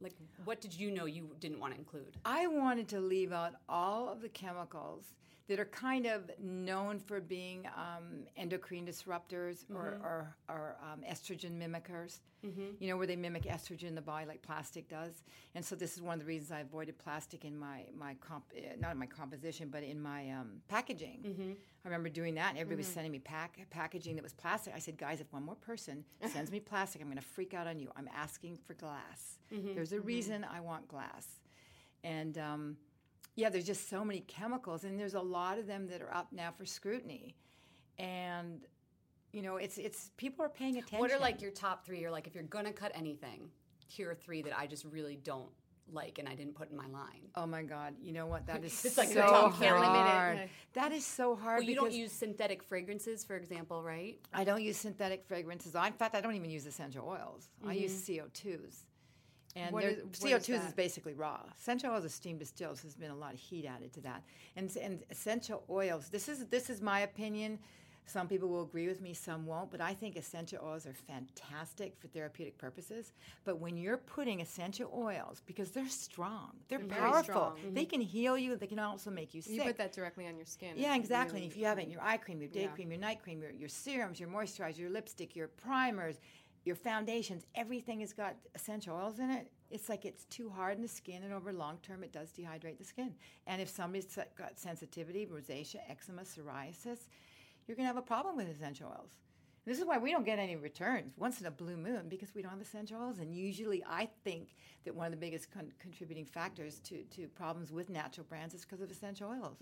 Like, what did you know you didn't want to include? I wanted to leave out all of the chemicals that are kind of known for being um, endocrine disruptors or, or, or um, estrogen mimickers. You know, where they mimic estrogen in the body like plastic does. And so this is one of the reasons I avoided plastic in my, my comp- uh, not in my composition, but in my um, packaging. I remember doing that, and everybody was sending me pack- packaging that was plastic. I said, guys, if one more person sends me plastic, I'm going to freak out on you. I'm asking for glass. There's a reason I want glass. And um, yeah, there's just so many chemicals, and there's a lot of them that are up now for scrutiny. And you know, it's it's people are paying attention. What are like your top three? You're like, if you're gonna cut anything, here are three that I just really don't like and I didn't put in my line? Oh my God! You know what? That is It's like so your tongue can't limit it. hard. That is so hard. Well, you don't use synthetic fragrances, for example, right? I don't use synthetic fragrances. I, in fact, I don't even use essential oils. I use Mm-hmm. CO2s. And What is- CO2 is, basically raw. Essential oils are steam distilled, so there's been a lot of heat added to that. And, and essential oils, this is, this is my opinion. Some people will agree with me, some won't, but I think essential oils are fantastic for therapeutic purposes. But when you're putting essential oils, because they're strong, they're very powerful, strong. Mm-hmm. they can heal you, they can also make you sick. You put that directly on your skin. Yeah, exactly. really- if you have it in your eye cream, your day Yeah. cream, your night cream, your, your serums, your moisturizer, your lipstick, your primers, your foundations, everything has got essential oils in it. It's like it's too hard in the skin, and over long term, it does dehydrate the skin. And if somebody's got sensitivity, rosacea, eczema, psoriasis, you're going to have a problem with essential oils. This is why we don't get any returns once in a blue moon because we don't have essential oils. And usually, I think that one of the biggest con- contributing factors to, to problems with natural brands is because of essential oils.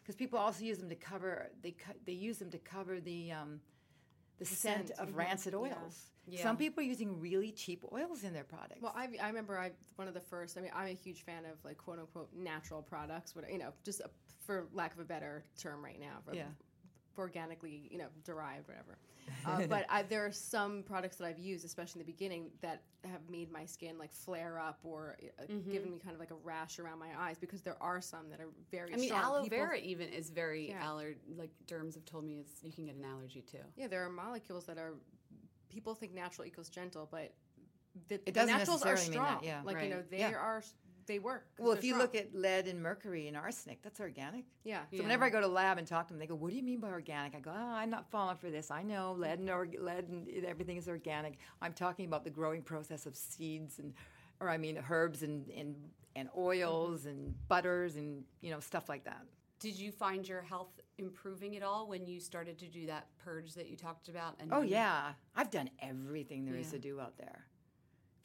Because people also use them to cover they co- they use them to cover the um, the, scent, scent, of mhm, rancid oils. Yeah. Some people are using really cheap oils in their products. Well, I, I remember I one of the first. I mean, I'm a huge fan of like quote unquote natural products. What you know, just a, for lack of a better term right now. For, Yeah. Organically, you know, derived, whatever. Uh, but I, there are some products that I've used, especially in the beginning, that have made my skin like flare up or uh, Mm-hmm. given me kind of like a rash around my eyes because there are some that are very. I mean, strong. aloe People- vera even is very Yeah. aller. Like derms have told me, it's you can get an allergy too. Yeah, there are molecules that are. People think natural equals gentle, but the, It the naturals are necessarily mean that, strong. yeah, like you know, right. they Yeah. are. They work. well, if you strong. look at lead and mercury and arsenic, that's organic. yeah, So whenever I go to lab and talk to them, they go, "What do you mean by organic?" I go, "Oh, I'm not falling for this. I know lead and org- lead and everything is organic. I'm talking about the growing process of seeds and, or I mean, herbs and and and oils and butters and you know stuff like that." Did you find your health improving at all when you started to do that purge that you talked about? And Oh yeah, I've done everything there is Yeah. to do out there.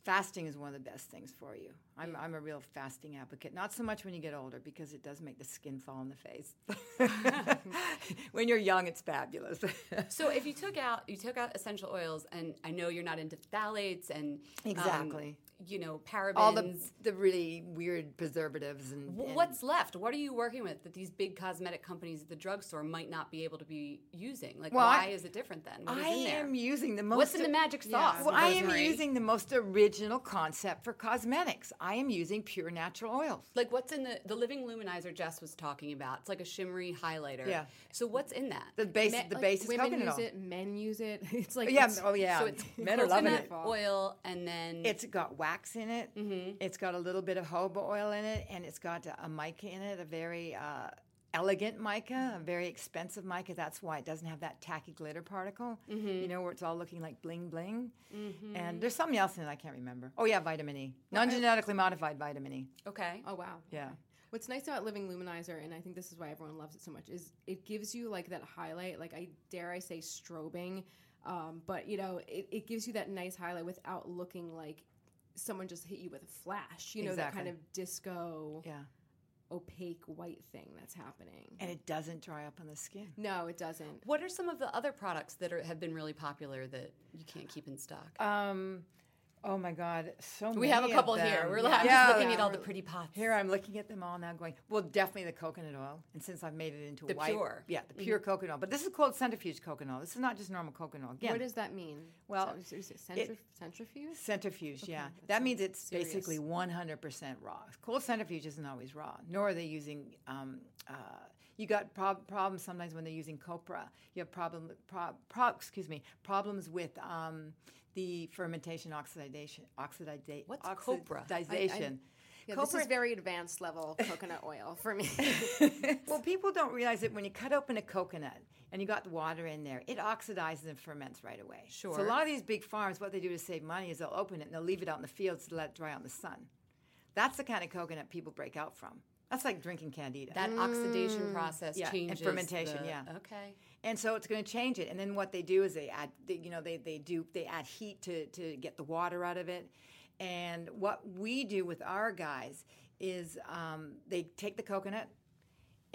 Fasting is one of the best things for you. I'm, I'm a real fasting advocate. Not so much when you get older because it does make the skin fall in the face. when you're young, it's fabulous. So if you took out you took out essential oils, and I know you're not into phthalates and um, Exactly. You know parabens. All the the really weird preservatives and, and- What's left? What are you working with that these big cosmetic companies at the drugstore might not be able to be using? Like, Well, why I- is it different then? What is I in there? am using the most. What's in the magic sauce? Well, I am using the most original concept for cosmetics. I am using pure natural oils. Like what's in the the living luminizer Jess was talking about? It's like a shimmery highlighter. Yeah. So what's in that? The base, Men- the like, base is women coconut use oil. it, men use it. It's like Yeah, it's- oh yeah, So it's men are loving coconut it. oil and then It's got wax in it. Mm-hmm. It's got a little bit of jojoba oil in it, and it's got a, a mica in it, a very uh, elegant mica, a very expensive mica. That's why it doesn't have that tacky glitter particle. Mm-hmm. You know, where it's all looking like bling bling. And there's something else in it I can't remember. Oh yeah, vitamin E, non-genetically modified vitamin E. okay. Oh wow. Yeah. What's nice about Living Luminizer, and I think this is why everyone loves it so much, is it gives you like that highlight. Like I dare I say strobing, um, but you know it, it gives you that nice highlight without looking like someone just hit you with a flash. You know that kind of disco, Yeah. opaque white thing that's happening. And it doesn't dry up on the skin. no, it doesn't. What are some of the other products that are, have been really popular that you can't keep in stock? Um, oh my God, so many. we have a of couple here. We're Yeah. like, I'm Yeah, just looking at all the pretty pots. Here I'm looking at them all now, going, well, definitely the coconut oil. And since I've made it into The white, pure. yeah, the pure coconut oil. But this is called centrifuge coconut oil. This is not just normal coconut oil. Again, What does that mean? Well, So- is it centrif- centrifuge? centrifuge? yeah, that that means it's serious. basically 100% raw. Cold centrifuge isn't always raw, nor are they using. Um, uh, you got prob- problems sometimes when they're using copra. You have problem, pro- pro- excuse me, problems with um, the fermentation oxidation. Oxidation. What's copra? Oxidization. Yeah, Copra- this is very advanced level coconut oil for me. well, people don't realize that when you cut open a coconut and you got the water in there, it oxidizes and ferments right away. Sure. So a lot of these big farms, what they do to save money is they'll open it and they'll leave it out in the fields to let it dry out in the sun. That's the kind of coconut people break out from. That's like drinking candida. that oxidation process Mm. Yeah, and fermentation, the- yeah. Okay. and so it's going to change it. And then what they do is they add, they, you know, they, they do they add heat to to get the water out of it. And what we do with our guys is um, they take the coconut,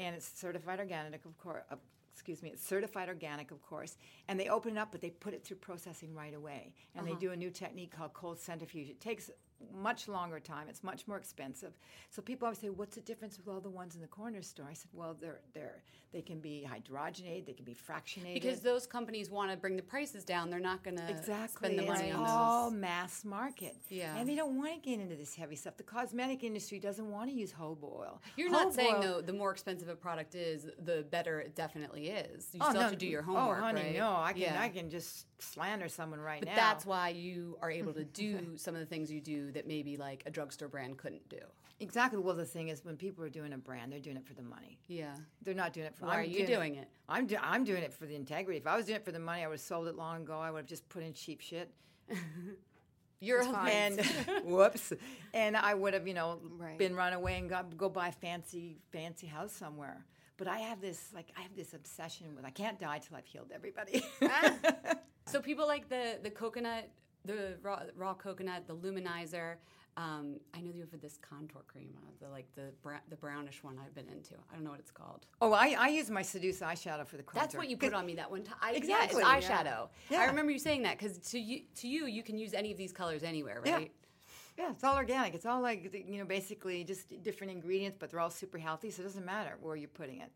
and it's certified organic, of course. Uh, excuse me, it's certified organic, of course. And they open it up, but they put it through processing right away. And they do a new technique called cold centrifuge. It takes much longer time. It's much more expensive. So people always say, "What's the difference with all the ones in the corner store?" I said, "Well, they're they're they can be hydrogenated, they can be fractionated Because those companies want to bring the prices down, they're not going to Exactly. spend the money it's on all those. mass market. Yeah. And they don't want to get into this heavy stuff. The cosmetic industry doesn't want to use jojoba oil. You're not saying oil- though the more expensive a product is, the better it definitely is. You Oh, still no, have to do your oh, homework, Oh, honey, right? no. I can Yeah. I can just slander someone right But now. that's why you are able to do some of the things you do that maybe like a drugstore brand couldn't do. exactly. Well, the thing is, when people are doing a brand, they're doing it for the money. Yeah. They're not doing it for. Why I'm are you doing it? I'm do, I'm doing it for the integrity. If I was doing it for the money, I would have sold it long ago. I would have just put in cheap shit. You're a and whoops, and I would have, you know, Right. been run away and got, go buy a fancy, fancy house somewhere. But I have this, like, I have this obsession with. I can't die till I've healed everybody. Ah. So people like the the coconut, the raw, raw coconut, the luminizer. Um, I know you have this contour cream, uh, the like the bra- the brownish one I've been into. I don't know what it's called. oh, I, I use my Seduce eyeshadow for the contour. That's what you put on me that one time. I, Exactly, Yeah, yeah. it's eyeshadow. Yeah. I remember you saying that because to you, to you, you can use any of these colors anywhere, right? Yeah, Yeah, it's all organic. It's all like you know, basically just different ingredients, but they're all super healthy, so it doesn't matter where you're putting it.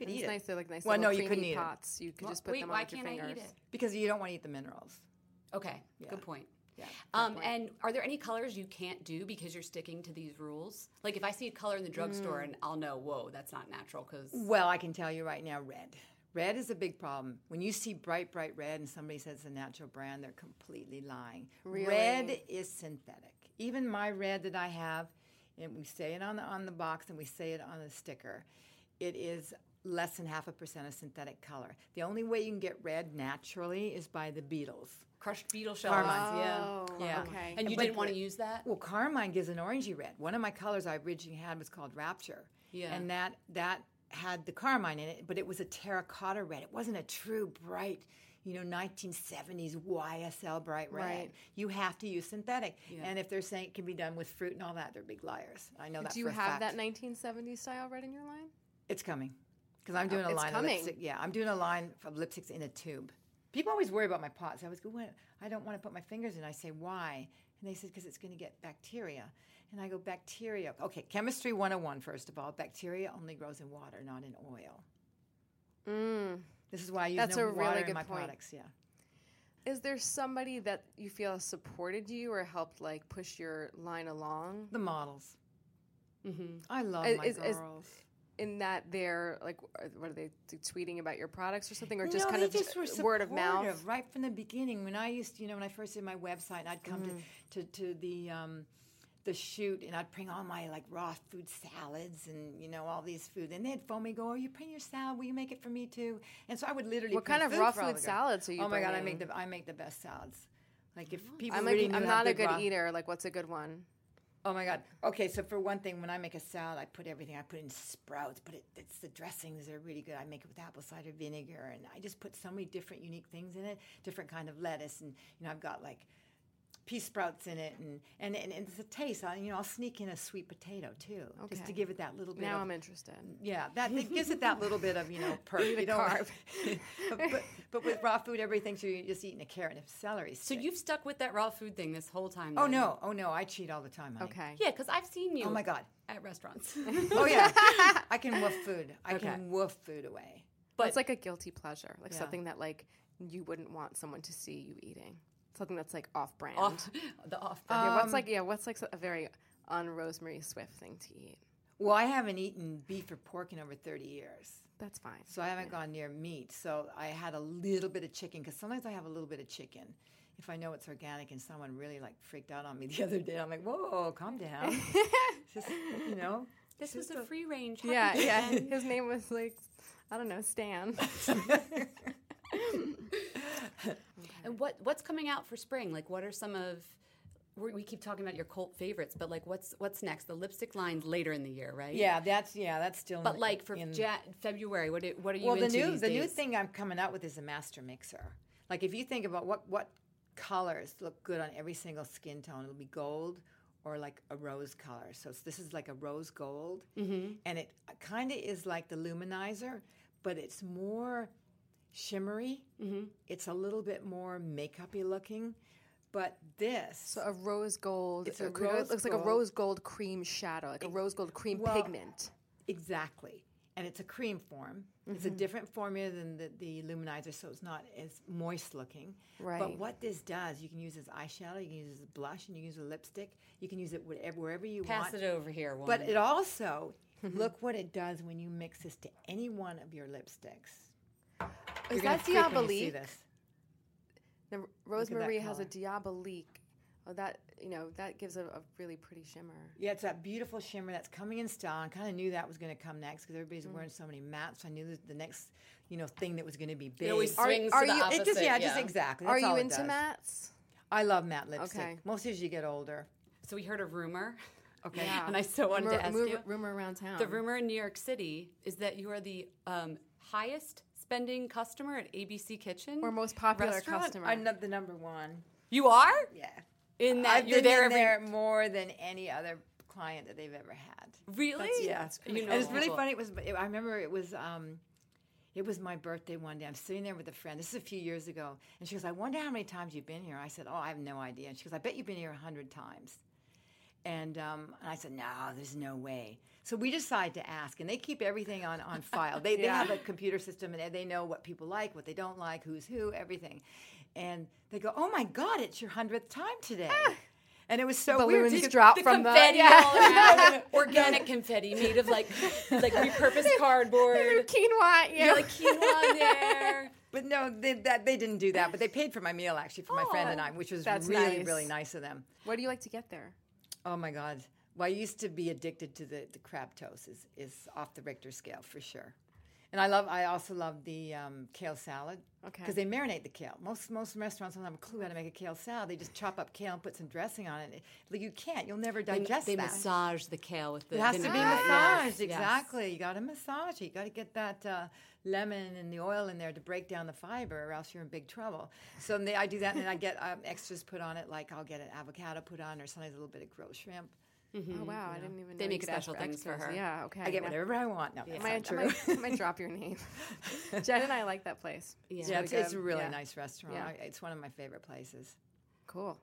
You could It's eat nice. it They're like nice Well, little no, you couldn't creamy eat it. pots. You could just put Wait, them why on with your can't I fingers. eat it? because you don't want to eat the minerals. Okay, Yeah. good point. Yeah. Um, and are there any colors you can't do because you're sticking to these rules? Like if I see a color in the drugstore and I'll know, whoa, that's not natural because Well, I can tell you right now, red. Red is a big problem. When you see bright, bright red and somebody says it's a natural brand, they're completely lying. Red Really? is synthetic. Even my red that I have, and we say it on the on the box and we say it on the sticker, it is less than half a percent of synthetic color. The only way you can get red naturally is by the beetles. crushed beetle shells. Carmine. Yeah. Oh, Yeah. okay. And you But- didn't want to use that? Well, carmine gives an orangey red. One of my colors I originally had was called Rapture. Yeah. And that that had the carmine in it, but it was a terracotta red. It wasn't a true bright, you know, 1970s YSL bright red. Right. You have to use synthetic. And if they're saying it can be done with fruit and all that, they're big liars. I know that Do you a have fact. that 1970s style red in your line? It's coming. Because I'm doing a line of lipstick. Yeah, I'm doing a line of lipsticks in a tube. People always worry about my pots. I always go, "What? I don't want to put my fingers in. I say, why? And they said, because it's going to get bacteria. And I go, bacteria. Okay, chemistry 101, first of all. Bacteria only grows in water, not in oil. Mm. This is why I use That's no a really water in good my point. products. Yeah. Is there somebody that you feel supported you or helped like push your line along? The models. Mm-hmm. I love Is- my is- is- girls. In that they're like, what are they t- tweeting about your products or something, or just no, kind of just were word of mouth? right from the beginning. When I used, to, you know, when I first did my website, and I'd come Mm. to, to to the um, the shoot, and I'd bring all my like raw food salads and you know all these food, and they'd phone me, go, "Oh, you bring your salad? Will you make it for me too?" And so I would literally. What kind of raw food salads are you Oh my god, I make the I make the best salads. Like if people I'm really like, I'm not a good raw- eater. Like, what's a good one? Oh my God. Okay, so for one thing, when I make a salad, I put everything. I put in sprouts, but it, it's the dressings are really good. I make it with apple cider vinegar, and I just put so many different unique things in it, different kind of lettuce, and you know I've got like pea sprouts in it, and and, and, and it's a taste. I, you know I'll sneak in a sweet potato too, just to give it that little bit. Now of, I'm interested. yeah, that it gives it that little bit of you know perk. You don't- carb. but, but, but with raw food, everything's so you're just eating a carrot and a celery. So you've stuck with that raw food thing this whole time. Oh no! Oh no! I cheat all the time. Honey. Okay. Yeah, because I've seen you. Oh my God. At restaurants. Oh yeah, I can woof food. I Okay. can woof food away. But it's like a guilty pleasure, like Yeah. something that like you wouldn't want someone to see you eating. Something that's like off brand. off, the off-brand yeah, what's Um, like yeah, what's like a very un Rose-Marie Swift thing to eat? Well, I haven't eaten beef or pork in over 30 years. That's fine. So I haven't gone near meat. So I had a little bit of chicken because sometimes I have a little bit of chicken. If I know it's organic and someone really like freaked out on me the other day, I'm like, whoa, calm down. Just, you know. this was a free range. Yeah, happy yeah. chicken. His name was like I don't know, Stan. And what what's coming out for spring? Like, what are some of? We keep talking about your cult favorites, but like, what's what's next? The lipstick lines later in the year, right? Yeah, that's yeah, that's still. But in- like for in- ja- February, what do, what are you well, the new the new thing I'm coming out with is a master mixer. Like if you think about what what colors look good on every single skin tone, it'll be gold or like a rose color. So this is like a rose gold, Mm-hmm. and it kind of is like the luminizer, but it's more shimmery. Mm-hmm. It's a little bit more makeupy looking. But this, So a rose gold. It's a cre- it rose looks like a rose gold cream shadow, like a rose gold cream well, pigment. exactly, and it's a cream form. It's Mm-hmm. a different formula than the, the luminizer, so it's not as moist looking. Right. But what this does, you can use as eyeshadow, you can use as a blush, and you can use a lipstick. You can use it whatever, wherever you Pass want. it over here. Woman. But it also look what it does when you mix this to any one of your lipsticks. Is that freak when you see Diabolique? this. Now, that Rose-Marie has a. Diabolique. Oh, that you know that gives a, a really pretty shimmer. Yeah, it's that beautiful shimmer that's coming in style. I kind of knew that was going to come next because everybody's Mm. wearing so many mattes. I knew that the next, you know, thing that was going to be big. it always Are- swings are to the you- opposite. it just yeah, just exactly. Are That's all you it into does. mattes? I love matte lipstick. Okay. Mostly as you get older. So we heard a rumor. Okay. Yeah. And I so wanted rumor, to ask rumor, you. rumor around town. The rumor in New York City is that you are the um, highest spending customer at ABC Kitchen or most popular restaurant? customer. I'm not the number one. You are Yeah. in that. I've you're been there in every. there more than any other client that they've ever had. Really? Yeah, You know and it's really funny. It was. I remember it was. Um, it was my birthday one day. I'm sitting there with a friend. This is a few years ago, and she goes, "I wonder how many times you've been here." I said, "Oh, I have no idea." And she goes, "I bet you've been here a hundred times." And, um, and I said, "No, there's no way." So we decide to ask, and they keep everything on on file. They they have a computer system, and they know what people like, what they don't like, who's who, everything. And they go, "Oh my God, it's your hundredth time today." And it was so weird. Balloons because- drop The from the confetti yeah. all around, organic confetti made of like like repurposed cardboard. quinoa. Yeah. You're like quinoa there. But no, they, that they didn't do that. But they paid for my meal actually for my friend and I, which was really nice. really nice of them. what do you like to get there? Oh my God! Well, I used to be addicted to the, the crab toast. Is is off the Richter scale for sure. And I love. I also love the um, kale salad. Okay. Because they marinate the kale. Most most restaurants don't have a clue how to make a kale salad. They just chop up kale and put some dressing on it. Like you can't. You'll never digest they that. massage the kale with the It has to be vinaigrette. Yes, massaged. yes. Exactly. You got to massage it. You got to get that uh, lemon and the oil in there to break down the fiber, or else you're in big trouble. So they, I do that, and I get um, extras put on it. Like I'll get an avocado put on, or sometimes a little bit of grilled shrimp. Oh wow, I didn't even. They know make you could special things for her. Yeah. Okay. I get yeah. whatever I want. No, that's I not might, true. I might, I might drop your name. Jen and I like that place. Yeah. yeah, it's, really it's a really Yeah. nice restaurant. Yeah. It's one of my favorite places. Cool.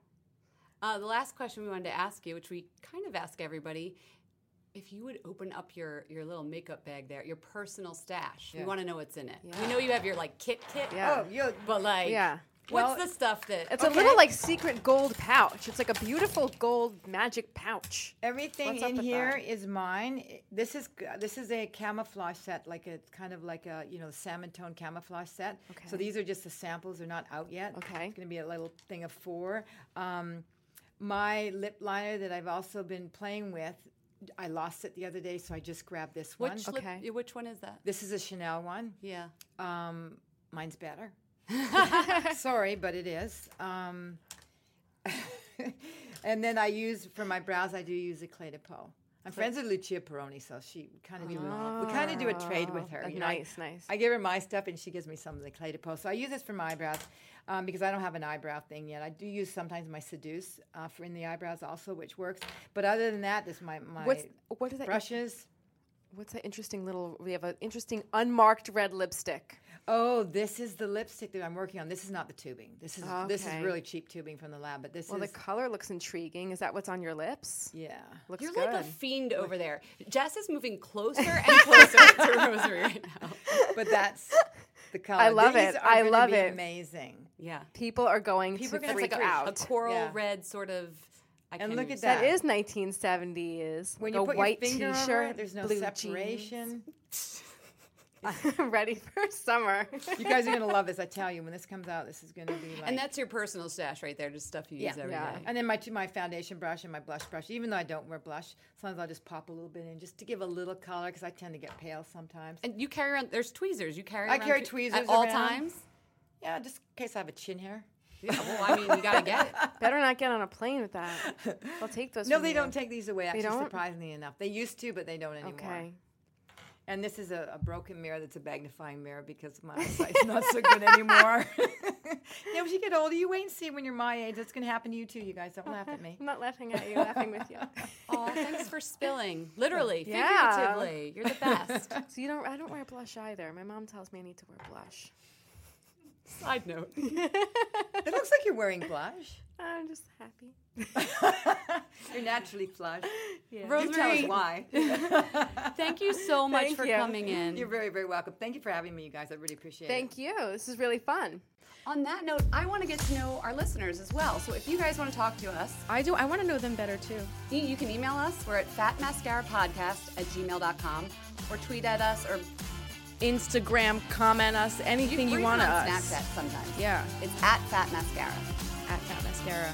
Uh, the last question we wanted to ask you, which we kind of ask everybody, if you would open up your your little makeup bag there, your personal stash, we want to know what's in it. We know you have your like kit kit, Yeah. Oh, you but like, Yeah. What's Well, the stuff that? It's a little like secret gold pouch. It's like a beautiful gold magic pouch. Everything What's up in with here that? is mine. I- This is g- this is a camouflage set, like a kind of like a you know salmon tone camouflage set. Okay. So Okay. these are just the samples; they're not out yet. Okay. it's going to be a little thing of four. Um, my lip liner that I've also been playing with, I lost it the other day, so I just grabbed this one. which lip- Okay. yeah, which one is that? This is a Chanel one. Yeah. Um, mine's better. Sorry, but it is. Um, and then I use for my brows. I do use a Clé de Peau. I'm friends with Lucia Pieroni, so she kind of do we kind of do a trade with her. Oh, you know, I- nice, nice. I give her my stuff, and she gives me some of the Clé de Peau. So I use this for my eyebrows um, because I don't have an eyebrow thing yet. I do use sometimes my Seduce uh, for in the eyebrows also, which works. But other than that, this is my my What's what is that? brushes. What's that interesting little? We have an interesting unmarked red lipstick. Oh, this is the lipstick that I'm working on. This is not the tubing. This is this is really cheap tubing from the lab, but this Well, is the color looks intriguing. Is that what's on your lips? yeah. Looks You're good. like a fiend over there. Jess is moving closer and closer to Rosary right now. But that's the color. I love These it. are I love be it. Amazing. Yeah. People are going People are to gonna freak freak out. A coral Yeah. red sort of. I And look at That that. is 1970s. When you put white your finger t-shirt, over it, there's no blue separation. jeans. Ready for summer. you guys are gonna love this. I tell you, when this comes out, this is gonna be like. And that's your personal stash right there, just stuff you yeah, use every day. yeah. And then my my foundation brush and my blush brush. Even though I don't wear blush, sometimes I'll just pop a little bit in just to give a little color because I tend to get pale sometimes. And you carry around. There's tweezers. You carry. I carry tweezers at all around. times. Yeah, just in case I have a chin hair. Yeah, well, I mean, you gotta get it. Better not get on a plane with that. They'll take those. No, from they you. don't take these away. Actually, don't? surprisingly enough, they used to, but they don't anymore. Okay. And this is a, a broken mirror that's a magnifying mirror because my eyesight's not so good anymore. you know, as you get older, you wait and see when you're my age. That's going to happen to you too, you guys. Don't laugh at me. I'm not laughing at you. laughing with you. Oh, thanks for spilling. Literally, Yeah. figuratively. You're the best. So you don't. I don't wear blush either. My mom tells me I need to wear blush. Side note. It looks like you're wearing blush. I'm just happy. you're naturally flush. You tell Rose-Marie, us why. thank you so much Thank for you. coming in. You're very, very welcome. Thank you for having me, you guys. I really appreciate it. Thank you. This is really fun. On that note, I want to get to know our listeners as well. So if you guys want to talk to us, I do. I want to know them better too. you, you can email us. We're at fatmascarapodcast at gmail.com or tweet at us or Instagram, comment us, anything or you want us. Snapchat sometimes. Yeah, It's at Fat Mascara. at Fat Mascara.